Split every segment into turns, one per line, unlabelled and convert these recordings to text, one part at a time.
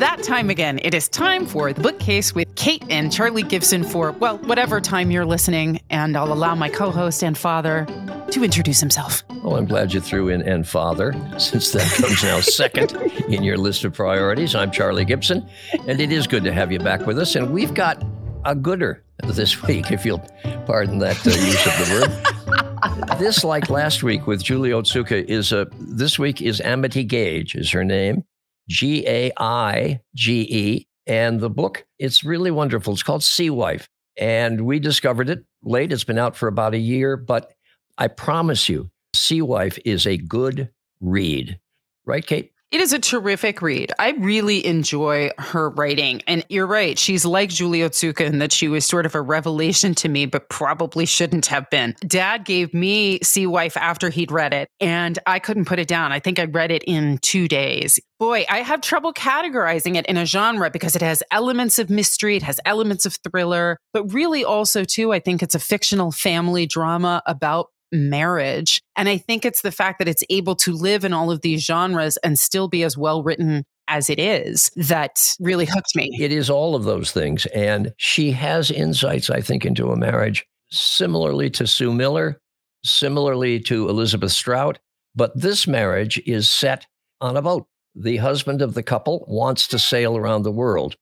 that time again. It is time for the bookcase with Kate and Charlie Gibson for, well, whatever time you're listening. And I'll allow my co host and father to introduce himself.
Well, I'm glad you threw in and father, since that comes now second in your list of priorities. I'm Charlie Gibson, and it is good to have you back with us. And we've got a gooder this week, if you'll pardon that uh, use of the word. this, like last week with Julie Otsuka, is a this week is Amity Gaige is her name, G A I G E, and the book it's really wonderful. It's called Sea Wife, and we discovered it late. It's been out for about a year, but I promise you, Sea Wife is a good read, right, Kate?
It is a terrific read. I really enjoy her writing. And you're right. She's like Julie Otsuka in that she was sort of a revelation to me, but probably shouldn't have been. Dad gave me Sea Wife after he'd read it, and I couldn't put it down. I think I read it in two days. Boy, I have trouble categorizing it in a genre because it has elements of mystery, it has elements of thriller, but really also, too, I think it's a fictional family drama about marriage. And I think it's the fact that it's able to live in all of these genres and still be as well written as it is that really hooked me.
It is all of those things. And she has insights, I think, into a marriage similarly to Sue Miller, similarly to Elizabeth Strout. But this marriage is set on a boat. The husband of the couple wants to sail around the world.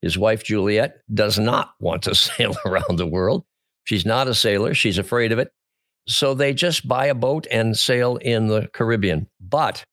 His wife, Juliet, does not want to sail around the world. She's not a sailor. She's afraid of it. So they just buy a boat and sail in the Caribbean. But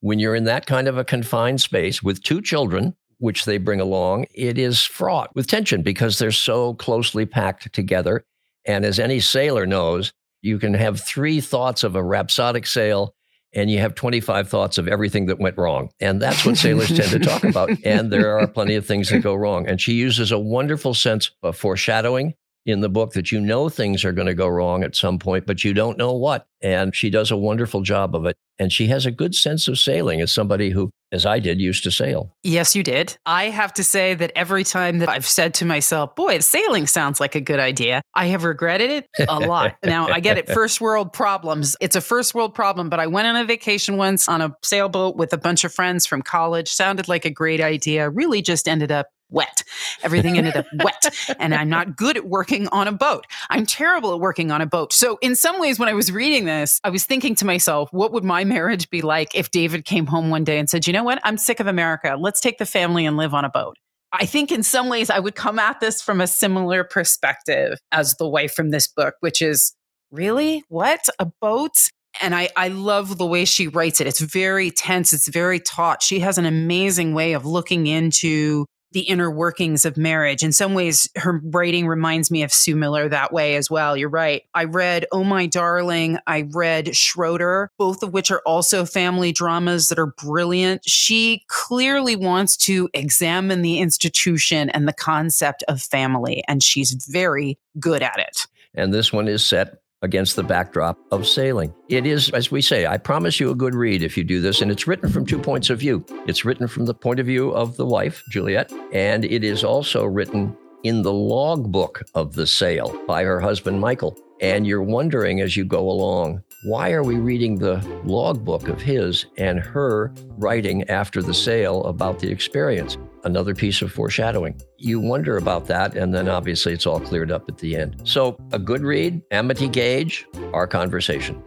when you're in that kind of a confined space with two children, which they bring along, it is fraught with tension because they're so closely packed together. And as any sailor knows, you can have three thoughts of a rhapsodic sail and you have 25 thoughts of everything that went wrong. And that's what sailors tend to talk about. And there are plenty of things that go wrong. And she uses a wonderful sense of foreshadowing in the book that you know things are going to go wrong at some point, but you don't know what. And she does a wonderful job of it. And she has a good sense of sailing as somebody who, as I did, used to sail.
Yes, you did. I have to say that every time that I've said to myself, boy, sailing sounds like a good idea, I have regretted it a lot. now, I get it, first world problems. It's a first world problem, but I went on a vacation once on a sailboat with a bunch of friends from college. Sounded like a great idea, really just ended up wet. Everything ended up wet. And I'm not good at working on a boat. I'm terrible at working on a boat. So, in some ways, when I was reading this, I was thinking to myself, what would my marriage be like if David came home one day and said, you know what? I'm sick of America. Let's take the family and live on a boat. I think in some ways I would come at this from a similar perspective as the wife from this book, which is really what? A boat? and I, I love the way she writes it. It's very tense. It's very taut. She has an amazing way of looking into the inner workings of marriage. In some ways, her writing reminds me of Sue Miller that way as well. You're right. I read Oh My Darling. I read Schroeder, both of which are also family dramas that are brilliant. She clearly wants to examine the institution and the concept of family, and she's very good at it.
And this one is set against the backdrop of sailing. It is, as we say, I promise you a good read if you do this. And it's written from two points of view. It's written from the point of view of the wife, Juliet, and it is also written in the logbook of the sail by her husband, Michael. And you're wondering as you go along, why are we reading the logbook of his and her writing after the sail about the experience? Another piece of foreshadowing. You wonder about that, and then obviously it's all cleared up at the end. So, a good read, Amity Gaige, our conversation.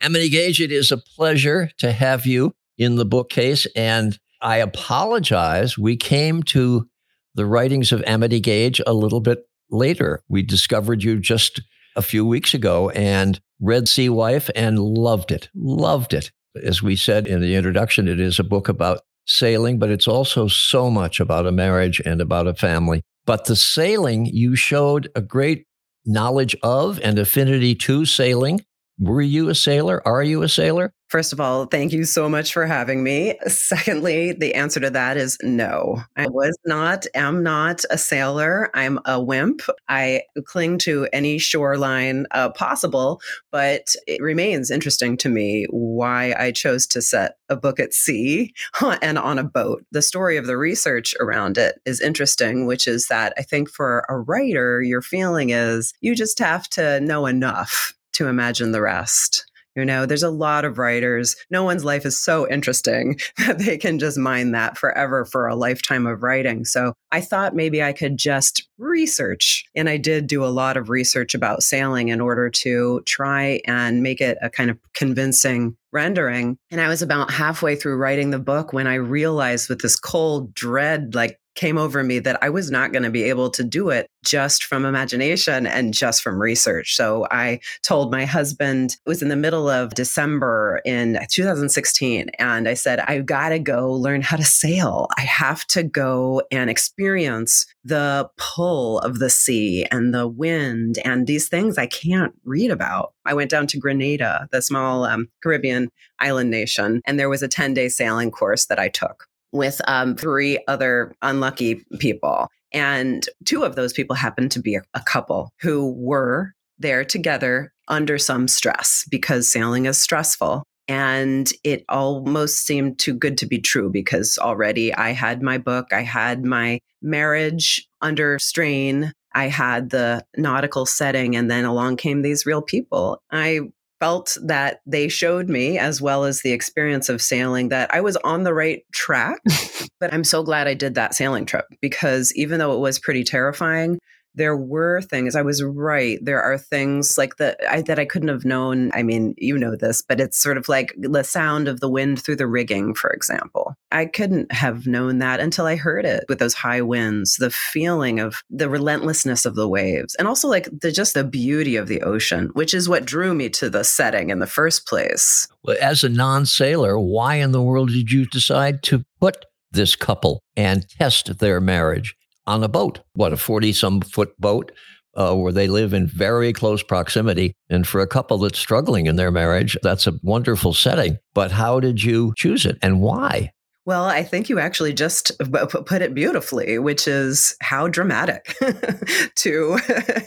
Amity Gaige, it is a pleasure to have you in the bookcase. And I apologize. We came to the writings of Amity Gaige a little bit later. We discovered you just a few weeks ago and read Sea Wife and loved it, loved it. As we said in the introduction, it is a book about sailing, but it's also so much about a marriage and about a family. But the sailing, you showed a great knowledge of and affinity to sailing. Were you a sailor? Are you a sailor?
First of all, thank you so much for having me. Secondly, the answer to that is no. I was not, am not a sailor. I'm a wimp. I cling to any shoreline uh, possible, but it remains interesting to me why I chose to set a book at sea and on a boat. The story of the research around it is interesting, which is that I think for a writer, your feeling is you just have to know enough to imagine the rest You know, there's a lot of writers. No one's life is so interesting that they can just mine that forever for a lifetime of writing. So I thought maybe I could just research. And I did do a lot of research about sailing in order to try and make it a kind of convincing rendering. And I was about halfway through writing the book when I realized with this cold dread, like came over me that I was not going to be able to do it just from imagination and just from research. So I told my husband, it was in the middle of December in 2016, and I said, I've got to go learn how to sail. I have to go and experience the pull of the sea and the wind and these things I can't read about. I went down to Grenada, the small um, Caribbean island nation, and there was a 10 day sailing course that I took with um, three other unlucky people. And two of those people happened to be a, a couple who were there together under some stress because sailing is stressful. And it almost seemed too good to be true because already I had my book, I had my marriage under strain, I had the nautical setting, and then along came these real people. I felt that they showed me, as well as the experience of sailing, that I was on the right track. but I'm so glad I did that sailing trip because even though it was pretty terrifying, there were things i was right there are things like that I, that i couldn't have known i mean you know this but it's sort of like the sound of the wind through the rigging for example. I couldn't have known that until i heard it with those high winds the feeling of the relentlessness of the waves and also like the just the beauty of the ocean which is what drew me to the setting in the first place.
Well, as a non-sailor why in the world did you decide to put this couple and test their marriage on a boat, what, a 40 some foot boat uh, where they live in very close proximity. And for a couple that's struggling in their marriage, that's a wonderful setting. But how did you choose it and why?
Well, I think you actually just put it beautifully, which is how dramatic to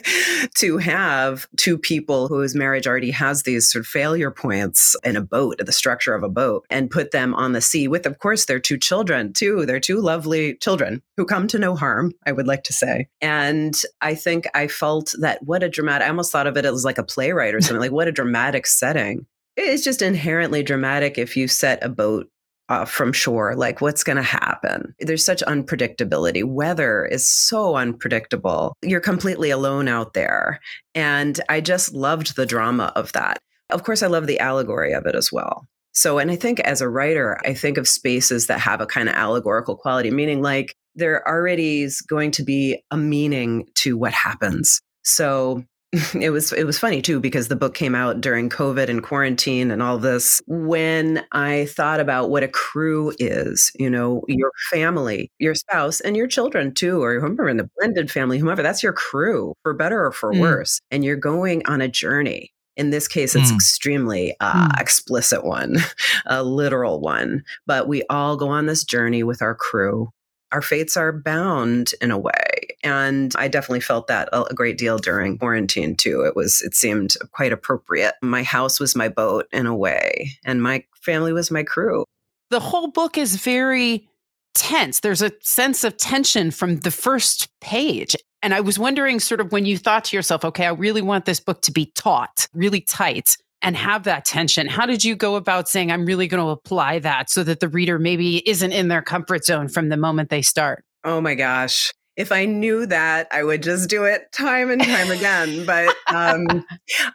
to have two people whose marriage already has these sort of failure points in a boat, the structure of a boat, and put them on the sea with, of course, their two children too. They're two lovely children who come to no harm, I would like to say. And I think I felt that what a dramatic. I almost thought of it as like a playwright or something. like what a dramatic setting it's just inherently dramatic if you set a boat uh, from shore, like what's going to happen. There's such unpredictability. Weather is so unpredictable. You're completely alone out there. And I just loved the drama of that. Of course, I love the allegory of it as well. So, and I think as a writer, I think of spaces that have a kind of allegorical quality, meaning like there already is going to be a meaning to what happens. So it was it was funny too because the book came out during covid and quarantine and all this when i thought about what a crew is you know your family your spouse and your children too or whoever in the blended family whomever that's your crew for better or for mm. worse and you're going on a journey in this case it's mm. extremely uh, mm. explicit one a literal one but we all go on this journey with our crew our fates are bound in a way. And I definitely felt that a great deal during quarantine too. It was, it seemed quite appropriate. My house was my boat in a way, and my family was my crew.
The whole book is very tense. There's a sense of tension from the first page. And I was wondering, sort of, when you thought to yourself, okay, I really want this book to be taut, really tight and have that tension. How did you go about saying, I'm really going to apply that so that the reader maybe isn't in their comfort zone from the moment they start?
Oh my gosh. If I knew that, I would just do it time and time again. but um,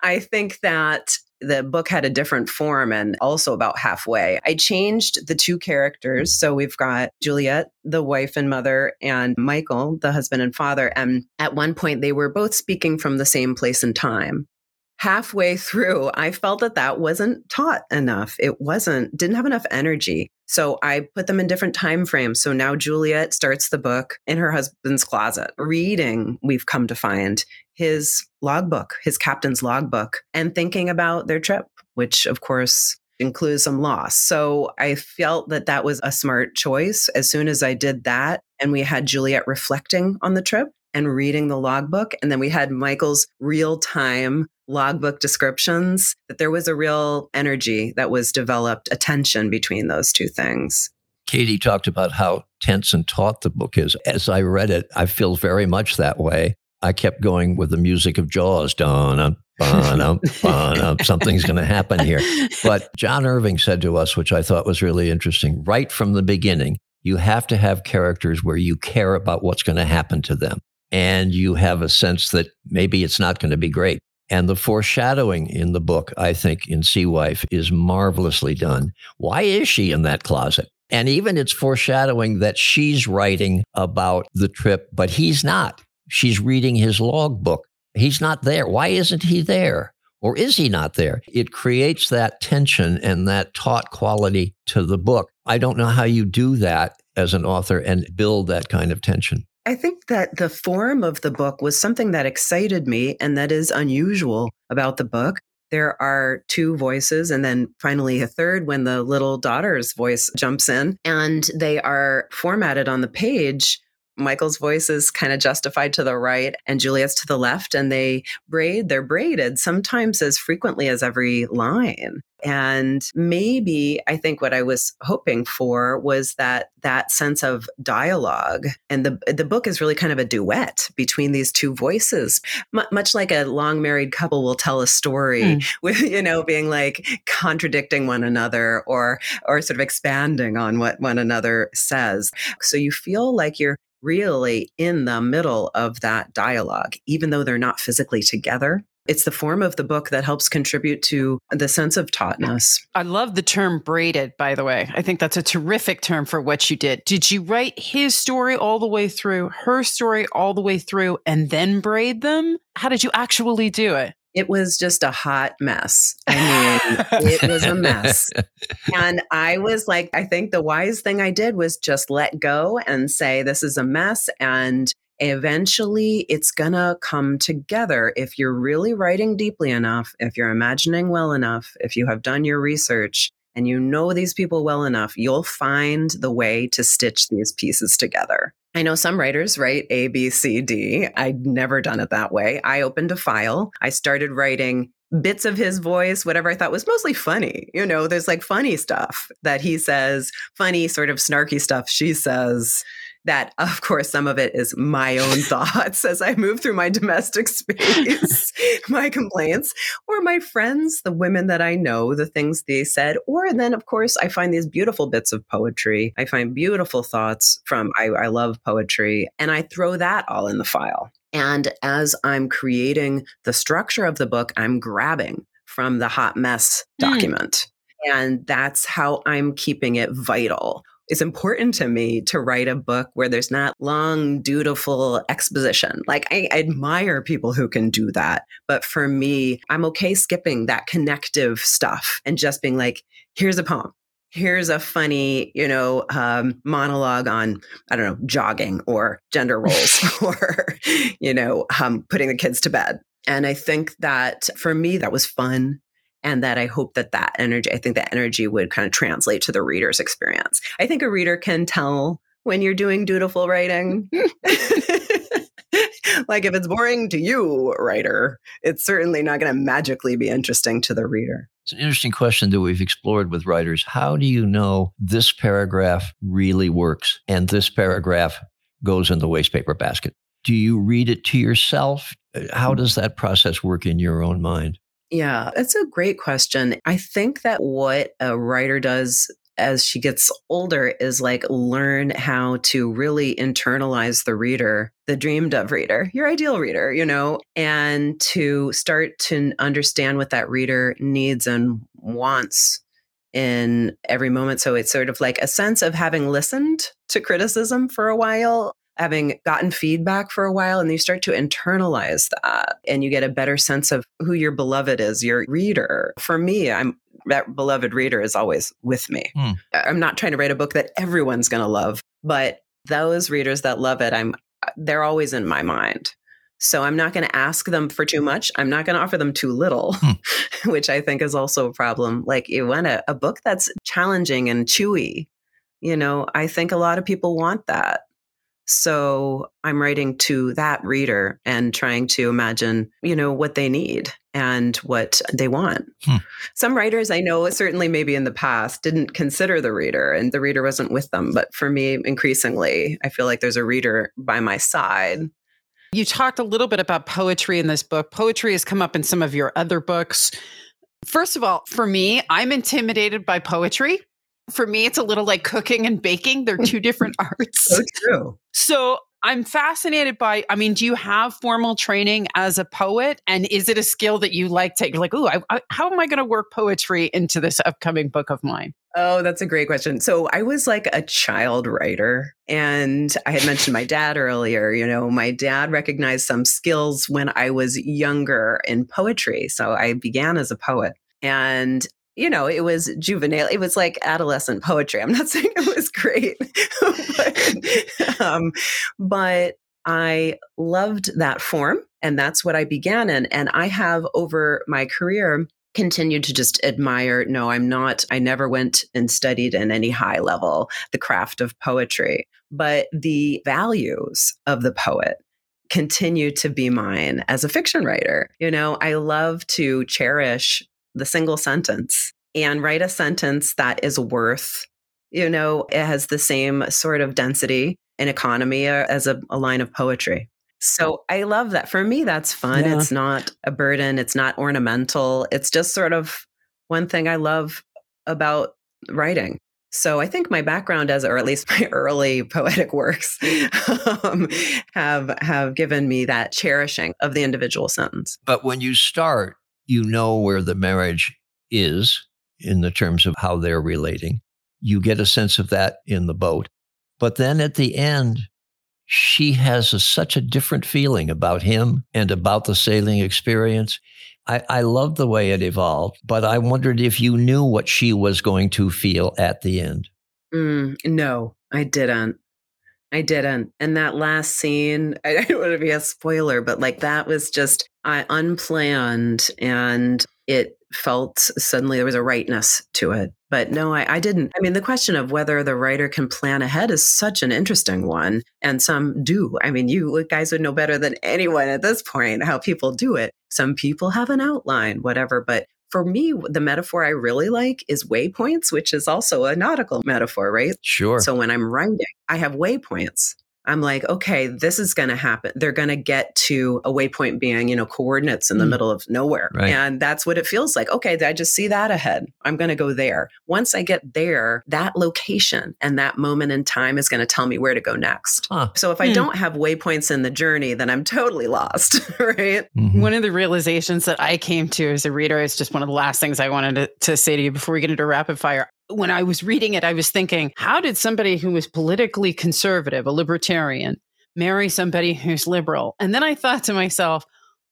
I think that the book had a different form and also about halfway. I changed the two characters. So we've got Juliet, the wife and mother, and Michael, the husband and father. And at one point, they were both speaking from the same place and time halfway through, I felt that that wasn't taut enough. It wasn't, didn't have enough energy. So I put them in different time frames. So now Juliet starts the book in her husband's closet, reading, we've come to find his logbook, his captain's logbook, and thinking about their trip, which of course includes some loss. So I felt that that was a smart choice. As soon as I did that, and we had Juliet reflecting on the trip, and reading the logbook. And then we had Michael's real time logbook descriptions, that there was a real energy that was developed, a tension between those two things.
Katie talked about how tense and taut the book is. As I read it, I feel very much that way. I kept going with the music of Jaws, dun, Bun-up, bun-up, something's going to happen here. But John Irving said to us, which I thought was really interesting, right from the beginning, you have to have characters where you care about what's going to happen to them. And you have a sense that maybe it's not going to be great. And the foreshadowing in the book, I think, in Sea Wife is marvelously done. Why is she in that closet? And even it's foreshadowing that she's writing about the trip, but he's not. She's reading his logbook. He's not there. Why isn't he there? Or is he not there? It creates that tension and that taut quality to the book. I don't know how you do that as an author and build that kind of tension.
I think that the form of the book was something that excited me and that is unusual about the book. There are two voices, and then finally a third when the little daughter's voice jumps in, and they are formatted on the page Michael's voice is kind of justified to the right and Juliet's to the left, and they braid, they're braided sometimes as frequently as every line. And maybe I think what I was hoping for was that that sense of dialogue. And the the book is really kind of a duet between these two voices, M- much like a long married couple will tell a story mm. with you know being like contradicting one another or or sort of expanding on what one another says. So you feel like you're really in the middle of that dialogue, even though they're not physically together. It's the form of the book that helps contribute to the sense of tautness.
I love the term braided, by the way. I think that's a terrific term for what you did. Did you write his story all the way through, her story all the way through, and then braid them? How did you actually do it?
it was just a hot mess. I mean, it was a mess. And I was like, I think the wise thing I did was just let go and say, this is a mess. And eventually it's to come together if you're really writing deeply enough, if you're imagining well enough, if you have done your research and you know these people well enough, you'll find the way to stitch these pieces together. I know some writers write A, B, C, D. I'd never done it that way. I opened a file. I started writing bits of his voice, whatever I thought was mostly funny. You know, there's like funny stuff that he says, funny, sort of snarky stuff she says that of course some of it is my own thoughts as i move through my domestic space my complaints or my friends the women that i know the things they said or then of course i find these beautiful bits of poetry i find beautiful thoughts from i, I love poetry and i throw that all in the file and as i'm creating the structure of the book i'm grabbing from the hot mess hmm. document mm. and that's how i'm keeping it vital it's important to me to write a book where there's not long, dutiful exposition. Like, I, admire people who can do that. But for me, I'm okay skipping that connective stuff and just being like, here's a poem. Here's a funny, you know, um, monologue on, I don't know, jogging or gender roles or, you know, um, putting the kids to bed. And I think that for me, that was fun and that I hope that that energy, I think that energy would kind of translate to the reader's experience. I think a reader can tell when you're doing dutiful writing. like if it's boring to you, writer, it's certainly not going to magically be interesting to the reader.
It's an interesting question that we've explored with writers. How do you know this paragraph really works and this paragraph goes in the wastepaper basket? Do you read it to yourself? Uh, how does that process work in your own mind?
Yeah, that's a great question. I think that what a writer does as she gets older is like learn how to really internalize the reader, the dreamed of reader, your ideal reader, you know, and to start to understand what that reader needs and wants in every moment. So it's sort of like a sense of having listened to criticism for a while having gotten feedback for a while and you start to internalize that and you get a better sense of who your beloved is, your reader. For me, I'm that beloved reader is always with me. Mm. I'm not trying to write a book that everyone's going to love, but those readers that love it, I'm they're always in my mind. So I'm not going to ask them for too much. I'm not going to offer them too little, hmm. which I think is also a problem. Like you want a, a book that's challenging and chewy. You know, I think a lot of people want that. So I'm writing to that reader and trying to imagine, you know, what they need and what they want. Hmm. Some writers I know, certainly maybe in the past, didn't consider the reader and the reader wasn't with them. But for me, increasingly, I feel like there's a reader by my side
You talked a little bit about poetry in this book. Poetry has come up in some of your other books. First of all, for me, I'm intimidated by poetry. For me, it's a little like cooking and baking. They're two different arts.
So true.
So I'm fascinated by, I mean, do you have formal training as a poet? And is it a skill that you like to, like, oh, how am I going to work poetry into this upcoming book of mine?
Oh, that's a great question. So I was like a child writer. And I had mentioned my dad earlier. You know, my dad recognized some skills when I was younger in poetry. So I began as a poet. And you know, it was juvenile. It was like adolescent poetry. I'm not saying it was great, but, um, but I loved that form. And that's what I began in. And I have over my career continued to just admire. No, I'm not, I never went and studied in any high level the craft of poetry, but the values of the poet continue to be mine as a fiction writer. You know, I love to cherish the single sentence and write a sentence that is worth, you know, it has the same sort of density and economy uh, as a, a line of poetry. So I love that. For me, that's fun. Yeah. It's not a burden, it's not ornamental. It's just sort of one thing I love about writing. So I think my background as, or at least my early poetic works, um, have have given me that cherishing of the individual sentence.
But when you start, you know where the marriage is in the terms of how they're relating. You get a sense of that in the boat. But then at the end, she has a, such a different feeling about him and about the sailing experience. I, I love the way it evolved, but I wondered if you knew what she was going to feel at the end.
Mm, no, I didn't. I didn't. And that last scene, I don't want to be a spoiler, but like that was just uh, unplanned and it felt suddenly there was a rightness to it. But no, I, I, didn't. I mean, the question of whether the writer can plan ahead is such an interesting one. And some do. I mean, you guys would know better than anyone at this point how people do it. Some people have an outline, whatever. But for me, the metaphor I really like is waypoints, which is also a nautical metaphor, right?
Sure.
So when I'm writing, I have waypoints. I'm like, okay, this is going to happen. They're going to get to a waypoint being, you know, coordinates in the mm. middle of nowhere. Right. And that's what it feels like. Okay, I just see that ahead. I'm going to go there. Once I get there, that location and that moment in time is going to tell me where to go next. Huh. So if I mm. don't have waypoints in the journey, then I'm totally lost, right?
Mm-hmm. One of the realizations that I came to as a reader is just one of the last things I wanted to, to say to you before we get into rapid fire when I was reading it, I was thinking, how did somebody who was politically conservative, a libertarian, marry somebody who's liberal? And then I thought to myself,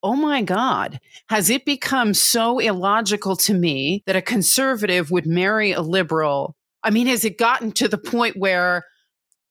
oh my God, has it become so illogical to me that a conservative would marry a liberal? I mean, has it gotten to the point where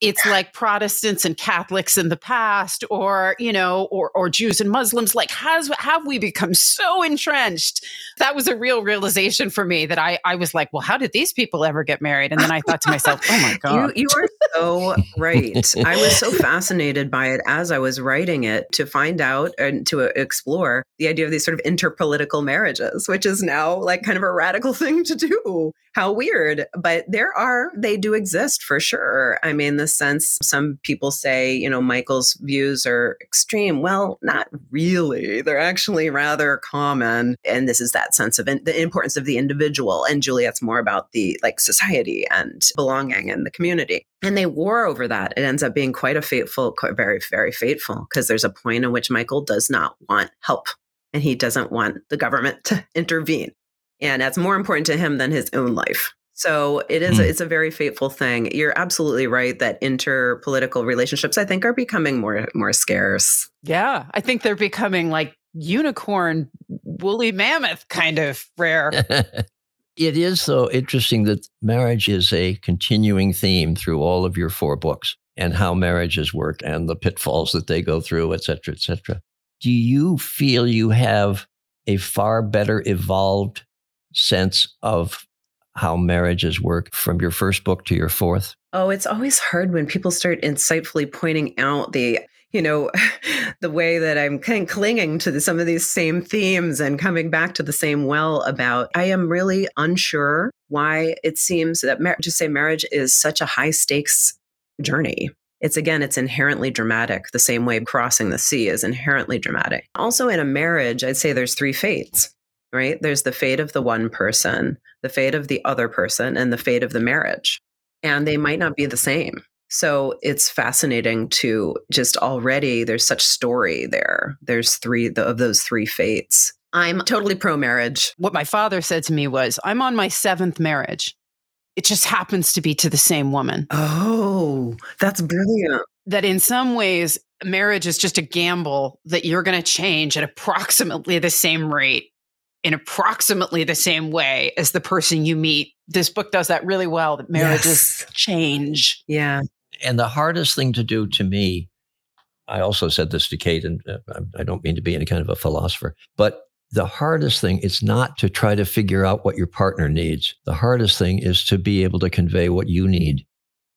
it's like Protestants and Catholics in the past, or you know, or or Jews and Muslims. Like, has have we become so entrenched? That was a real realization for me that I I was like, well, how did these people ever get married? And then I thought to myself, oh my god,
you, you are so right. I was so fascinated by it as I was writing it to find out and to uh, explore the idea of these sort of interpolitical marriages, which is now like kind of a radical thing to do. How weird, but there are they do exist for sure. I mean, the sense. Some people say, you know, Michael's views are extreme. Well, not really. They're actually rather common. And this is that sense of in- the importance of the individual. And Juliet's more about the like society and belonging and the community. And they war over that. It ends up being quite a fateful, quite very, very fateful, because there's a point in which Michael does not want help and he doesn't want the government to intervene. And that's more important to him than his own life. So it is mm. it's a very fateful thing. You're absolutely right that interpolitical relationships I think are becoming more more scarce.
Yeah, I think they're becoming like unicorn woolly mammoth kind of rare.
it is so interesting that marriage is a continuing theme through all of your four books and how marriages work and the pitfalls that they go through, et cetera, et cetera. Do you feel you have a far better evolved sense of how marriages work from your first book to your fourth?
Oh, it's always hard when people start insightfully pointing out the you know the way that i'm kind of clinging to the, some of these same themes and coming back to the same well about i am really unsure why it seems that mar- just say marriage is such a high stakes journey it's again, it's inherently dramatic, the same way crossing the sea is inherently dramatic. Also, in a marriage, I'd say there's three fates, right? There's the fate of the one person, the fate of the other person, and the fate of the marriage. And they might not be the same. So it's fascinating to just already, there's such story there. There's three of those three fates. I'm totally pro marriage.
What my father said to me was, I'm on my seventh marriage it just happens to be to the same woman.
Oh, that's brilliant.
That in some ways, marriage is just a gamble that you're going to change at approximately the same rate in approximately the same way as the person you meet. This book does that really well that marriages yes. change.
Yeah.
And the hardest thing to do to me, I also said this to Kate, and uh, I don't mean to be any kind of a philosopher, but the hardest thing is not to try to figure out what your partner needs. The hardest thing is to be able to convey what you need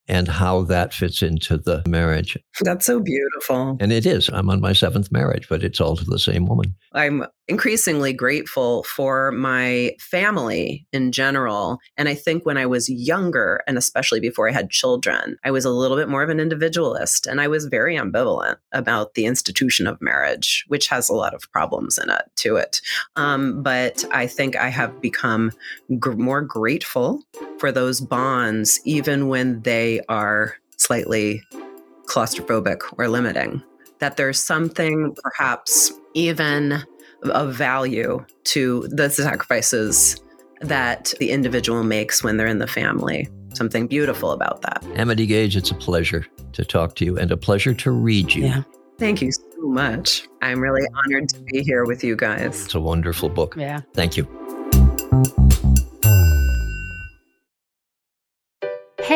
and how that fits into the marriage.
That's so beautiful.
And it is. I'm on my seventh marriage, but it's all to the same woman.
I'm increasingly grateful for my family in general. And I think when I was younger, and especially before I had children, I was a little bit more of an individualist and I was very ambivalent about the institution of marriage, which has a lot of problems in it to it. Um, but I think I have become gr- more grateful for those bonds, even when they are slightly claustrophobic or limiting. That there's something perhaps even of value to the sacrifices that the individual makes when they're in the family. Something beautiful about that.
Amity Gaige, it's a pleasure to talk to you and a pleasure to read you.
Yeah. Thank you so much. I'm really honored to be here with you guys.
It's a wonderful book.
Yeah.
Thank you.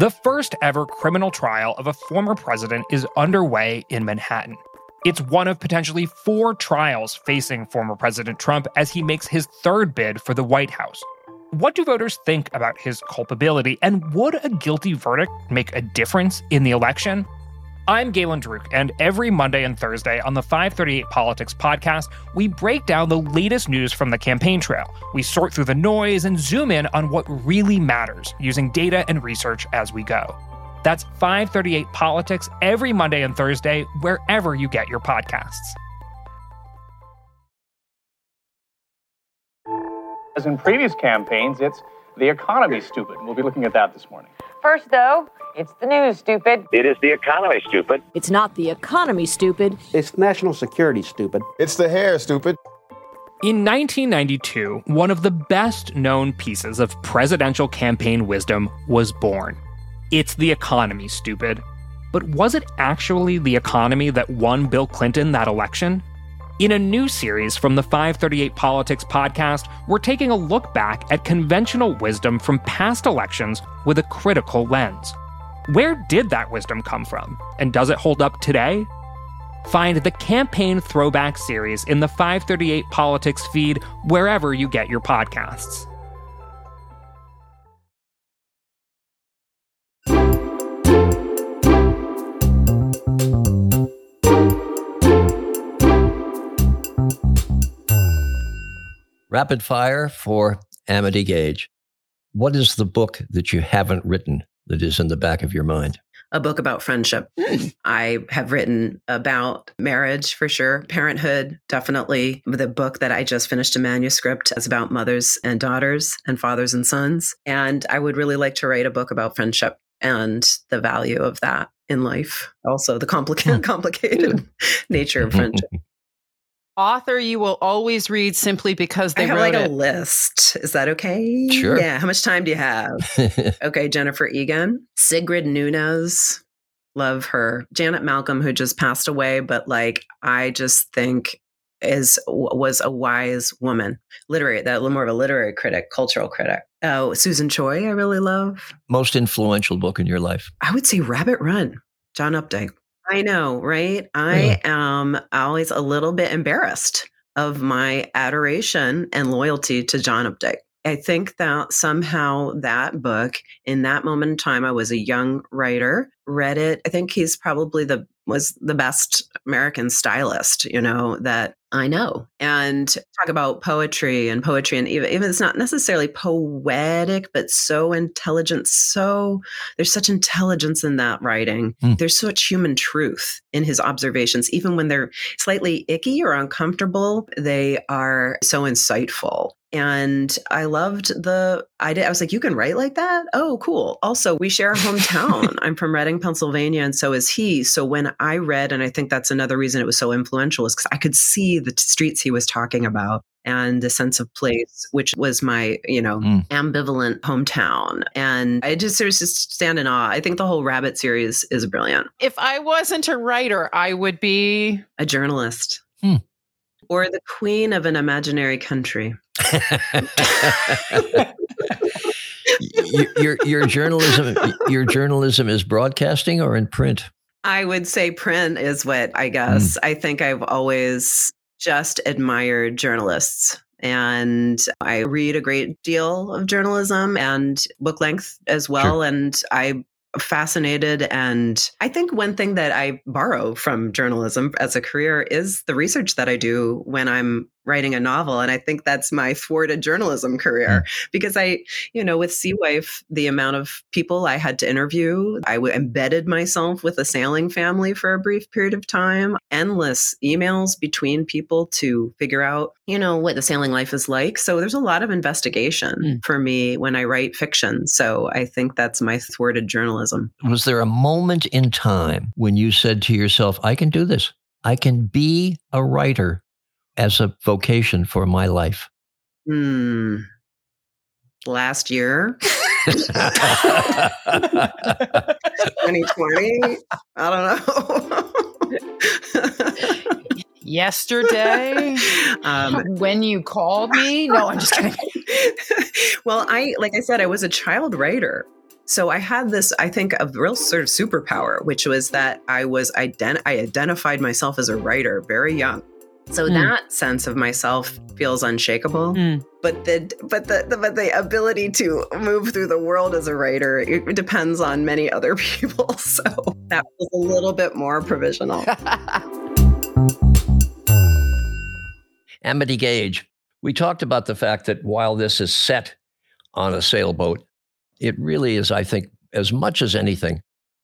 The first ever criminal trial of a former president is underway in Manhattan. It's one of potentially four trials facing former President Trump as he makes his third bid for the White House. What do voters think about his culpability, and would a guilty verdict make a difference in the election? I'm Galen Druke, and every Monday and Thursday on the 538 Politics podcast, we break down the latest news from the campaign trail. We sort through the noise and zoom in on what really matters using data and research as we go. That's 538 Politics every Monday and Thursday, wherever you get your podcasts.
As in previous campaigns, it's the economy stupid. We'll be looking at that this morning.
First, though, it's the news, stupid.
It is the economy, stupid.
It's not the economy, stupid.
It's national security, stupid.
It's the hair, stupid.
In 1992, one of the best known pieces of presidential campaign wisdom was born. It's the economy, stupid. But was it actually the economy that won Bill Clinton that election? In a new series from the 538 Politics podcast, we're taking a look back at conventional wisdom from past elections with a critical lens. Where did that wisdom come from? And does it hold up today? Find the Campaign Throwback series in the 538 Politics feed wherever you get your podcasts.
Rapid fire for Amity Gaige. What is the book that you haven't written that is in the back of your mind?
A book about friendship. Mm. I have written about marriage for sure, parenthood, definitely. The book that I just finished a manuscript is about mothers and daughters and fathers and sons. And I would really like to write a book about friendship and the value of that in life. Also, the complicated, complicated nature of friendship
author you will always read simply because they
I have
wrote
like
it.
a list. Is that okay?
Sure.
Yeah. How much time do you have? okay, Jennifer Egan, Sigrid Nunez. Love her. Janet Malcolm, who just passed away, but like I just think is was a wise woman, literary, that little more of a literary critic, cultural critic. Oh, Susan Choi, I really love.
Most influential book in your life?
I would say Rabbit Run, John Updike. I know, right? I am always a little bit embarrassed of my adoration and loyalty to John Updike. I think that somehow that book, in that moment in time, I was a young writer, read it. I think he's probably the was the best American stylist, you know, that I know. And talk about poetry and poetry, and even, even it's not necessarily poetic, but so intelligent. So there's such intelligence in that writing. Mm. There's such human truth in his observations, even when they're slightly icky or uncomfortable. They are so insightful and I loved the I did I was like you can write like that? Oh, cool. Also, we share a hometown. I'm from Reading, Pennsylvania and so is he. So when I read and I think that's another reason it was so influential is cuz I could see the streets he was talking about and the sense of place, which was my, you know, mm. ambivalent hometown. And I just sort of just stand in awe. I think the whole Rabbit series is brilliant.
If I wasn't a writer, I would be
a journalist. Hmm. Or the queen of an imaginary country.
Your, your journalism your journalism is broadcasting or in print
i would say print is what i guess mm. i think i've always just admired journalists and I read a great deal of journalism and book length as well. Sure. And I fascinated. And I think one thing that I borrow from journalism as a career is the research that I do when I'm writing a novel. And I think that's my thwarted journalism career mm. because I, you know, with Sea Wife, the amount of people I had to interview, I w- embedded myself with a sailing family for a brief period of time, endless emails between people to figure out, you know, what the sailing life is like. So there's a lot of investigation mm. for me when I write fiction. So I think that's my thwarted journalism.
Was there a moment in time when you said to yourself, I can do this? I can be a writer as a vocation for my life?
Hmm. Last year. 2020. I don't know.
Yesterday, um, when you called me. No, I'm just kidding.
well, I, like I said, I was a child writer. So I had this, I think, a real sort of superpower, which was that I was ident- I identified myself as a writer very young. So mm. that sense of myself feels unshakable. Mm. But the but the, the, but the ability to move through the world as a writer it depends on many other people. So that was a little bit more provisional.
Amity Gaige, we talked about the fact that while this is set on a sailboat, it really is, I think, as much as anything,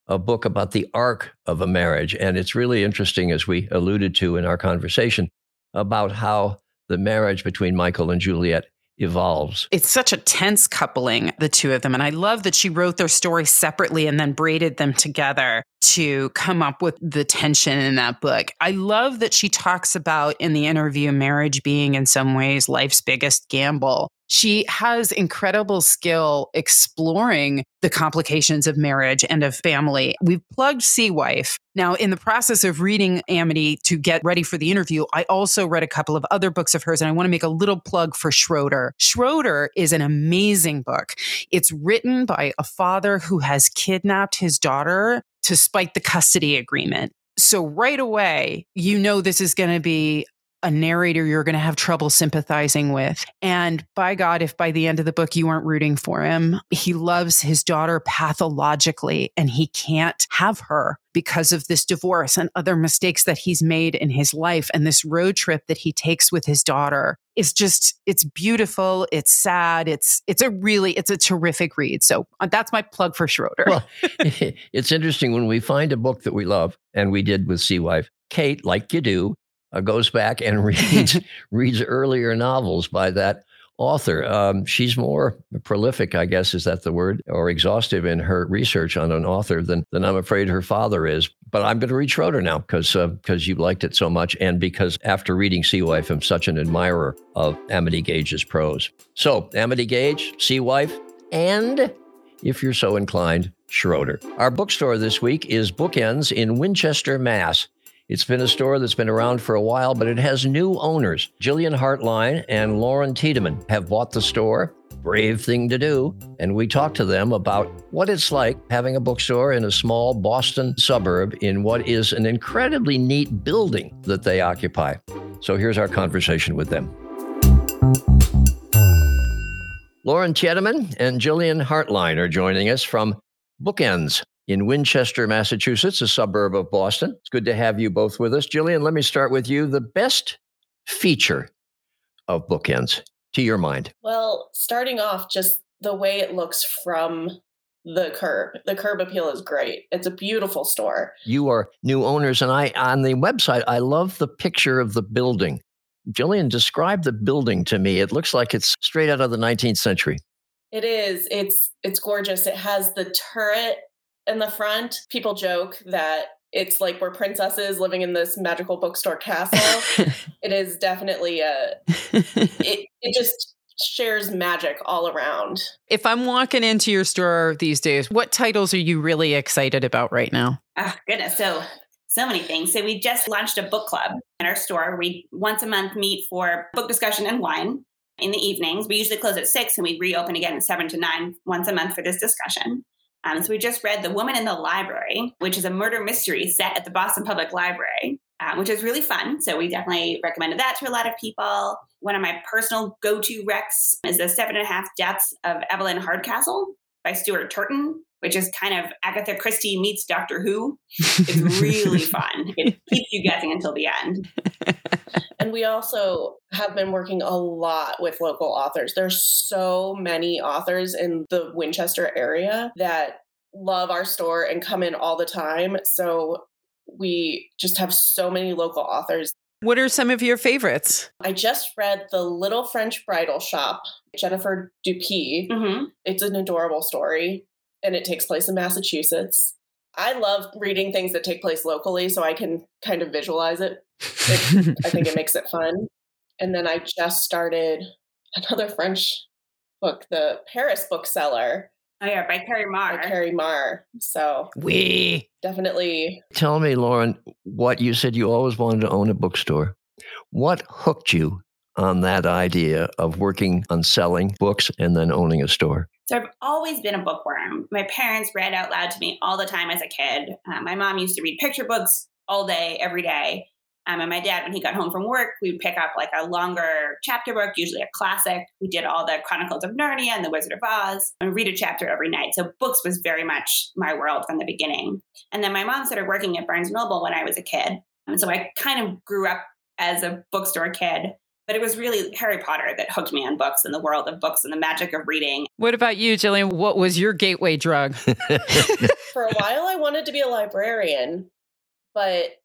a book about the arc of a marriage. And it's really interesting, as we alluded to in our conversation, about how the marriage between Michael and Juliet evolves.
It's such a tense coupling, the two of them. And I love that she wrote their story separately and then braided them together to come up with the tension in that book. I love that she talks about in the interview marriage being in some ways life's biggest gamble. She has incredible skill exploring the complications of marriage and of family. We've plugged Sea Wife. Now, in the process of reading Amity to get ready for the interview, I also read a couple of other books of hers, and I want to make a little plug for Schroeder. Schroeder is an amazing book. It's written by a father who has kidnapped his daughter to spike the custody agreement. So right away, you know this is going to be a narrator you're going to have trouble sympathizing with. And by God, if by the end of the book you weren't rooting for him, he loves his daughter pathologically and he can't have her because of this divorce and other mistakes that he's made in his life. And this road trip that he takes with his daughter is just, it's beautiful. It's sad. It's, it's a really, it's a terrific read. So uh, that's my plug for Schroeder.
Well, it's interesting when we find a book that we love, and we did with Sea Wife. Kate, like you do, uh, goes back and reads reads earlier novels by that author. Um, she's more prolific, I guess, is that the word, or exhaustive in her research on an author than than I'm afraid her father is. But I'm going to read Schroeder now because because uh, you liked it so much, and because after reading Sea Wife, I'm such an admirer of Amity Gaige's prose. So Amity Gaige, Sea Wife, and if you're so inclined, Schroeder. Our bookstore this week is Bookends in Winchester, Mass. It's been a store that's been around for a while, but it has new owners. Jillian Hartline and Lauren Tiedemann have bought the store. Brave thing to do. And we talked to them about what it's like having a bookstore in a small Boston suburb in what is an incredibly neat building that they occupy. So here's our conversation with them. Lauren Tiedemann and Jillian Hartline are joining us from Bookends in Winchester, Massachusetts, a suburb of Boston. It's good to have you both with us. Jillian, let me start with you. The best feature of Bookends, to your mind?
Well, starting off, just the way it looks from the curb. The curb appeal is great. It's a beautiful store.
You are new owners, and I on the website, I love the picture of the building. Jillian, describe the building to me. It looks like it's straight out of the 19th century.
It is. It's it's gorgeous. It has the turret in the front. People joke that it's like we're princesses living in this magical bookstore castle. it is definitely a it it just shares magic all around.
If I'm walking into your store these days, what titles are you really excited about right now?
Oh, goodness. So so many things. So we just launched a book club in our store. We once a month meet for book discussion and wine in the evenings. We usually close at six and we reopen again at seven to nine once a month for this discussion. Um, so we just read The Woman in the Library, which is a murder mystery set at the Boston Public Library, uh, which is really fun. So we definitely recommended that to a lot of people. One of my personal go-to recs is The Seven and a Half Deaths of Evelyn Hardcastle by Stuart Turton which is kind of Agatha Christie meets Doctor Who. It's really fun. It keeps you guessing until the end.
and we also have been working a lot with local authors. There's so many authors in the Winchester area that love our store and come in all the time. So we just have so many local authors.
What are some of your favorites?
I just read The Little French Bridal Shop, Jennifer Dupee. Mm-hmm. It's an adorable story and it takes place in Massachusetts. I love reading things that take place locally so I can kind of visualize it. it I think it makes it fun. And then I just started another French book, The Paris Bookseller.
Oh yeah, by Keri Maher.
By Keri Maher. So
we
definitely.
Tell me, Lauren, what you said you always wanted to own a bookstore. What hooked you on that idea of working on selling books and then owning a store?
So I've always been a bookworm. My parents read out loud to me all the time as a kid. Uh, my mom used to read picture books all day, every day. Um, and my dad, when he got home from work, we would pick up like a longer chapter book, usually a classic. We did all the Chronicles of Narnia and The Wizard of Oz and read a chapter every night. So books was very much my world from the beginning. And then my mom started working at Barnes Noble when I was a kid. And so I kind of grew up as a bookstore kid. But it was really Harry Potter that hooked me on books and the world of books and the magic of reading.
What about you, Jillian? What was your gateway drug?
For a while, I wanted to be a librarian, but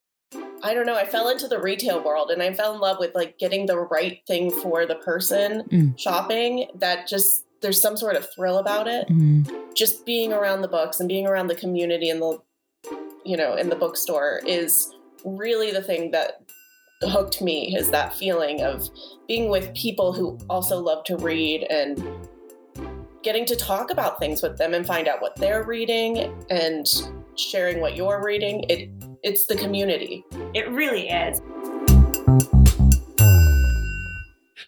I don't know. I fell into the retail world and I fell in love with like getting the right thing for the person mm. shopping. That just, there's some sort of thrill about it. Mm. Just being around the books and being around the community and the, you know, in the bookstore is really the thing that hooked me is that feeling of being with people who also love to read and getting to talk about things with them and find out what they're reading and sharing what you're reading. It it's the community.
It really is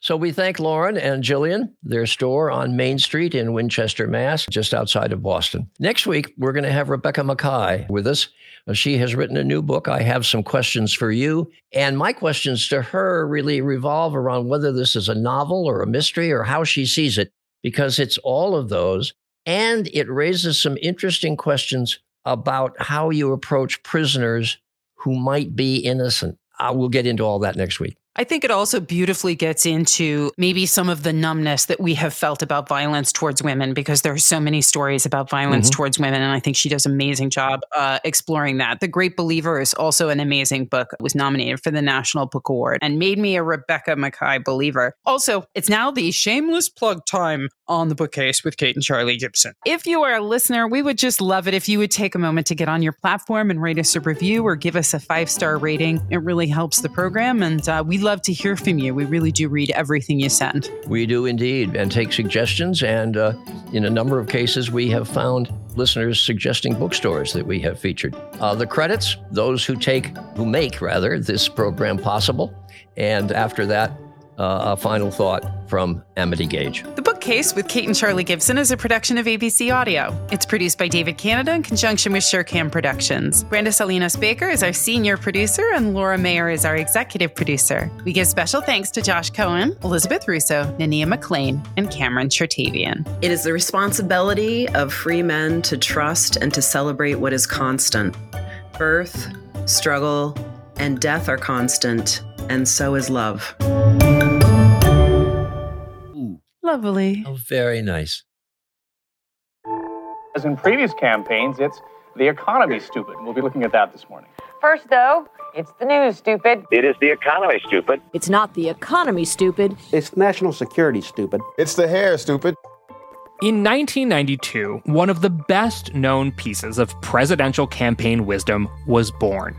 so we thank Lauren and Jillian, their store on Main Street in Winchester, Mass, just outside of Boston. Next week, we're going to have Rebecca Makkai with us. Uh, she has written a new book. I have some questions for you. And my questions to her really revolve around whether this is a novel or a mystery or how she sees it, because it's all of those. And it raises some interesting questions about how you approach prisoners who might be innocent. Uh, we'll get into all that next week.
I think it also beautifully gets into maybe some of the numbness that we have felt about violence towards women because there are so many stories about violence mm-hmm. towards women. And I think she does an amazing job uh, exploring that. The Great Believer is also an amazing book. It was nominated for the National Book Award and made me a Rebecca Makkai believer. Also, it's now the shameless plug time on the bookcase with Kate and Charlie Gibson. If you are a listener, we would just love it if you would take a moment to get on your platform and rate us a review or give us a five star rating. It really helps the program. And uh, we love to hear from you. We really do read everything you send.
We do indeed, and take suggestions. And uh, in a number of cases, we have found listeners suggesting bookstores that we have featured. Uh, the credits, those who take, who make rather, this program possible. And after that, uh, a final thought from Amity Gaige.
The Bookcase with Kate and Charlie Gibson is a production of ABC Audio. It's produced by David Canada in conjunction with Surecam Productions. Brenda Salinas Baker is our senior producer, and Laura Mayer is our executive producer. We give special thanks to Josh Cohen, Elizabeth Russo, Nania McLean, and Cameron Chertavian.
It is the responsibility of free men to trust and to celebrate what is constant. Birth, struggle, and death are constant, and so is love.
Lovely.
Oh, very nice.
As in previous campaigns, it's the economy, stupid. We'll be looking at that this morning.
First, though, it's the news, stupid.
It is the economy, stupid.
It's not the economy, stupid.
It's national security, stupid.
It's the hair, stupid.
In 1992, one of the best known pieces of presidential campaign wisdom was born.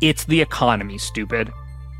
It's the economy, stupid.